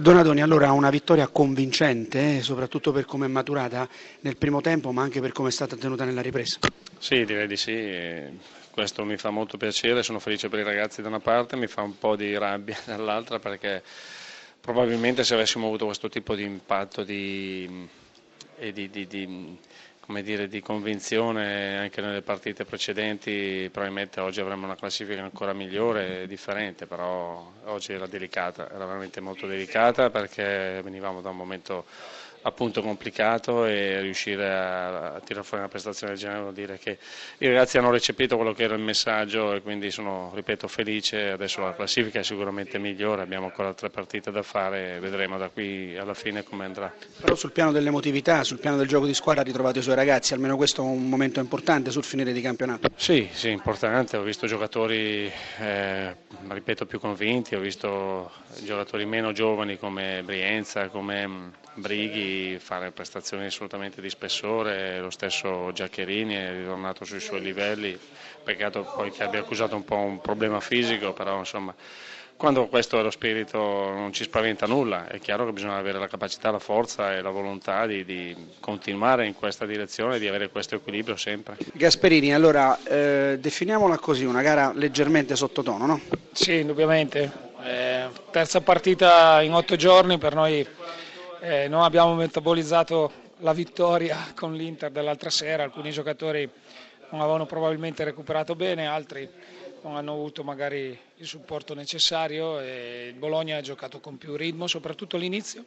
Donatoni, allora una vittoria convincente, eh, soprattutto per come è maturata nel primo tempo, ma anche per come è stata tenuta nella ripresa. Sì, direi di sì. Questo mi fa molto piacere, sono felice per i ragazzi da una parte, mi fa un po' di rabbia dall'altra perché probabilmente se avessimo avuto questo tipo di impatto di, di, di, di come dire, di convinzione anche nelle partite precedenti, probabilmente oggi avremmo una classifica ancora migliore e differente, però oggi era delicata, era veramente molto delicata perché venivamo da un momento appunto complicato e riuscire a, a tirare fuori una prestazione del genere vuol dire che i ragazzi hanno recepito quello che era il messaggio e quindi sono, ripeto, felice, adesso la classifica è sicuramente migliore, abbiamo ancora tre partite da fare e vedremo da qui alla fine come andrà. Però sul piano dell'emotività, sul piano del gioco di squadra ha ritrovato i suoi ragazzi, almeno questo è un momento importante sul finire di campionato. Sì, sì, importante, ho visto giocatori, eh, ripeto, più convinti, ho visto giocatori meno giovani come Brienza, come mm, Fare prestazioni assolutamente di spessore, lo stesso Giaccherini è ritornato sui suoi livelli, peccato poi che abbia accusato un po' un problema fisico, però insomma quando questo è lo spirito non ci spaventa nulla, è chiaro che bisogna avere la capacità, la forza e la volontà di, di continuare in questa direzione, di avere questo equilibrio sempre. Gasperini, allora eh, definiamola così, una gara leggermente sottotono, no? Sì, indubbiamente. Eh, terza partita in otto giorni per noi eh, non abbiamo metabolizzato la vittoria con l'Inter dell'altra sera, alcuni giocatori non avevano probabilmente recuperato bene, altri non hanno avuto magari il supporto necessario e il Bologna ha giocato con più ritmo, soprattutto all'inizio.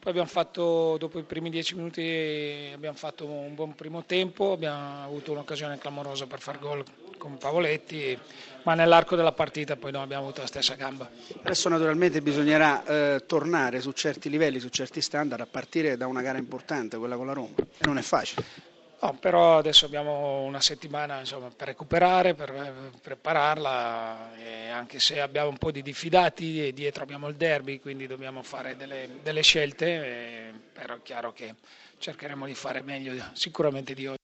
Poi abbiamo fatto, dopo i primi dieci minuti, abbiamo fatto un buon primo tempo, abbiamo avuto un'occasione clamorosa per far gol con Pavoletti, ma nell'arco della partita poi non abbiamo avuto la stessa gamba. Adesso naturalmente bisognerà eh, tornare su certi livelli, su certi standard, a partire da una gara importante, quella con la Roma. Non è facile. No, però adesso abbiamo una settimana insomma, per recuperare, per eh, prepararla, anche se abbiamo un po' di diffidati e dietro abbiamo il derby, quindi dobbiamo fare delle, delle scelte, però è chiaro che cercheremo di fare meglio sicuramente di oggi.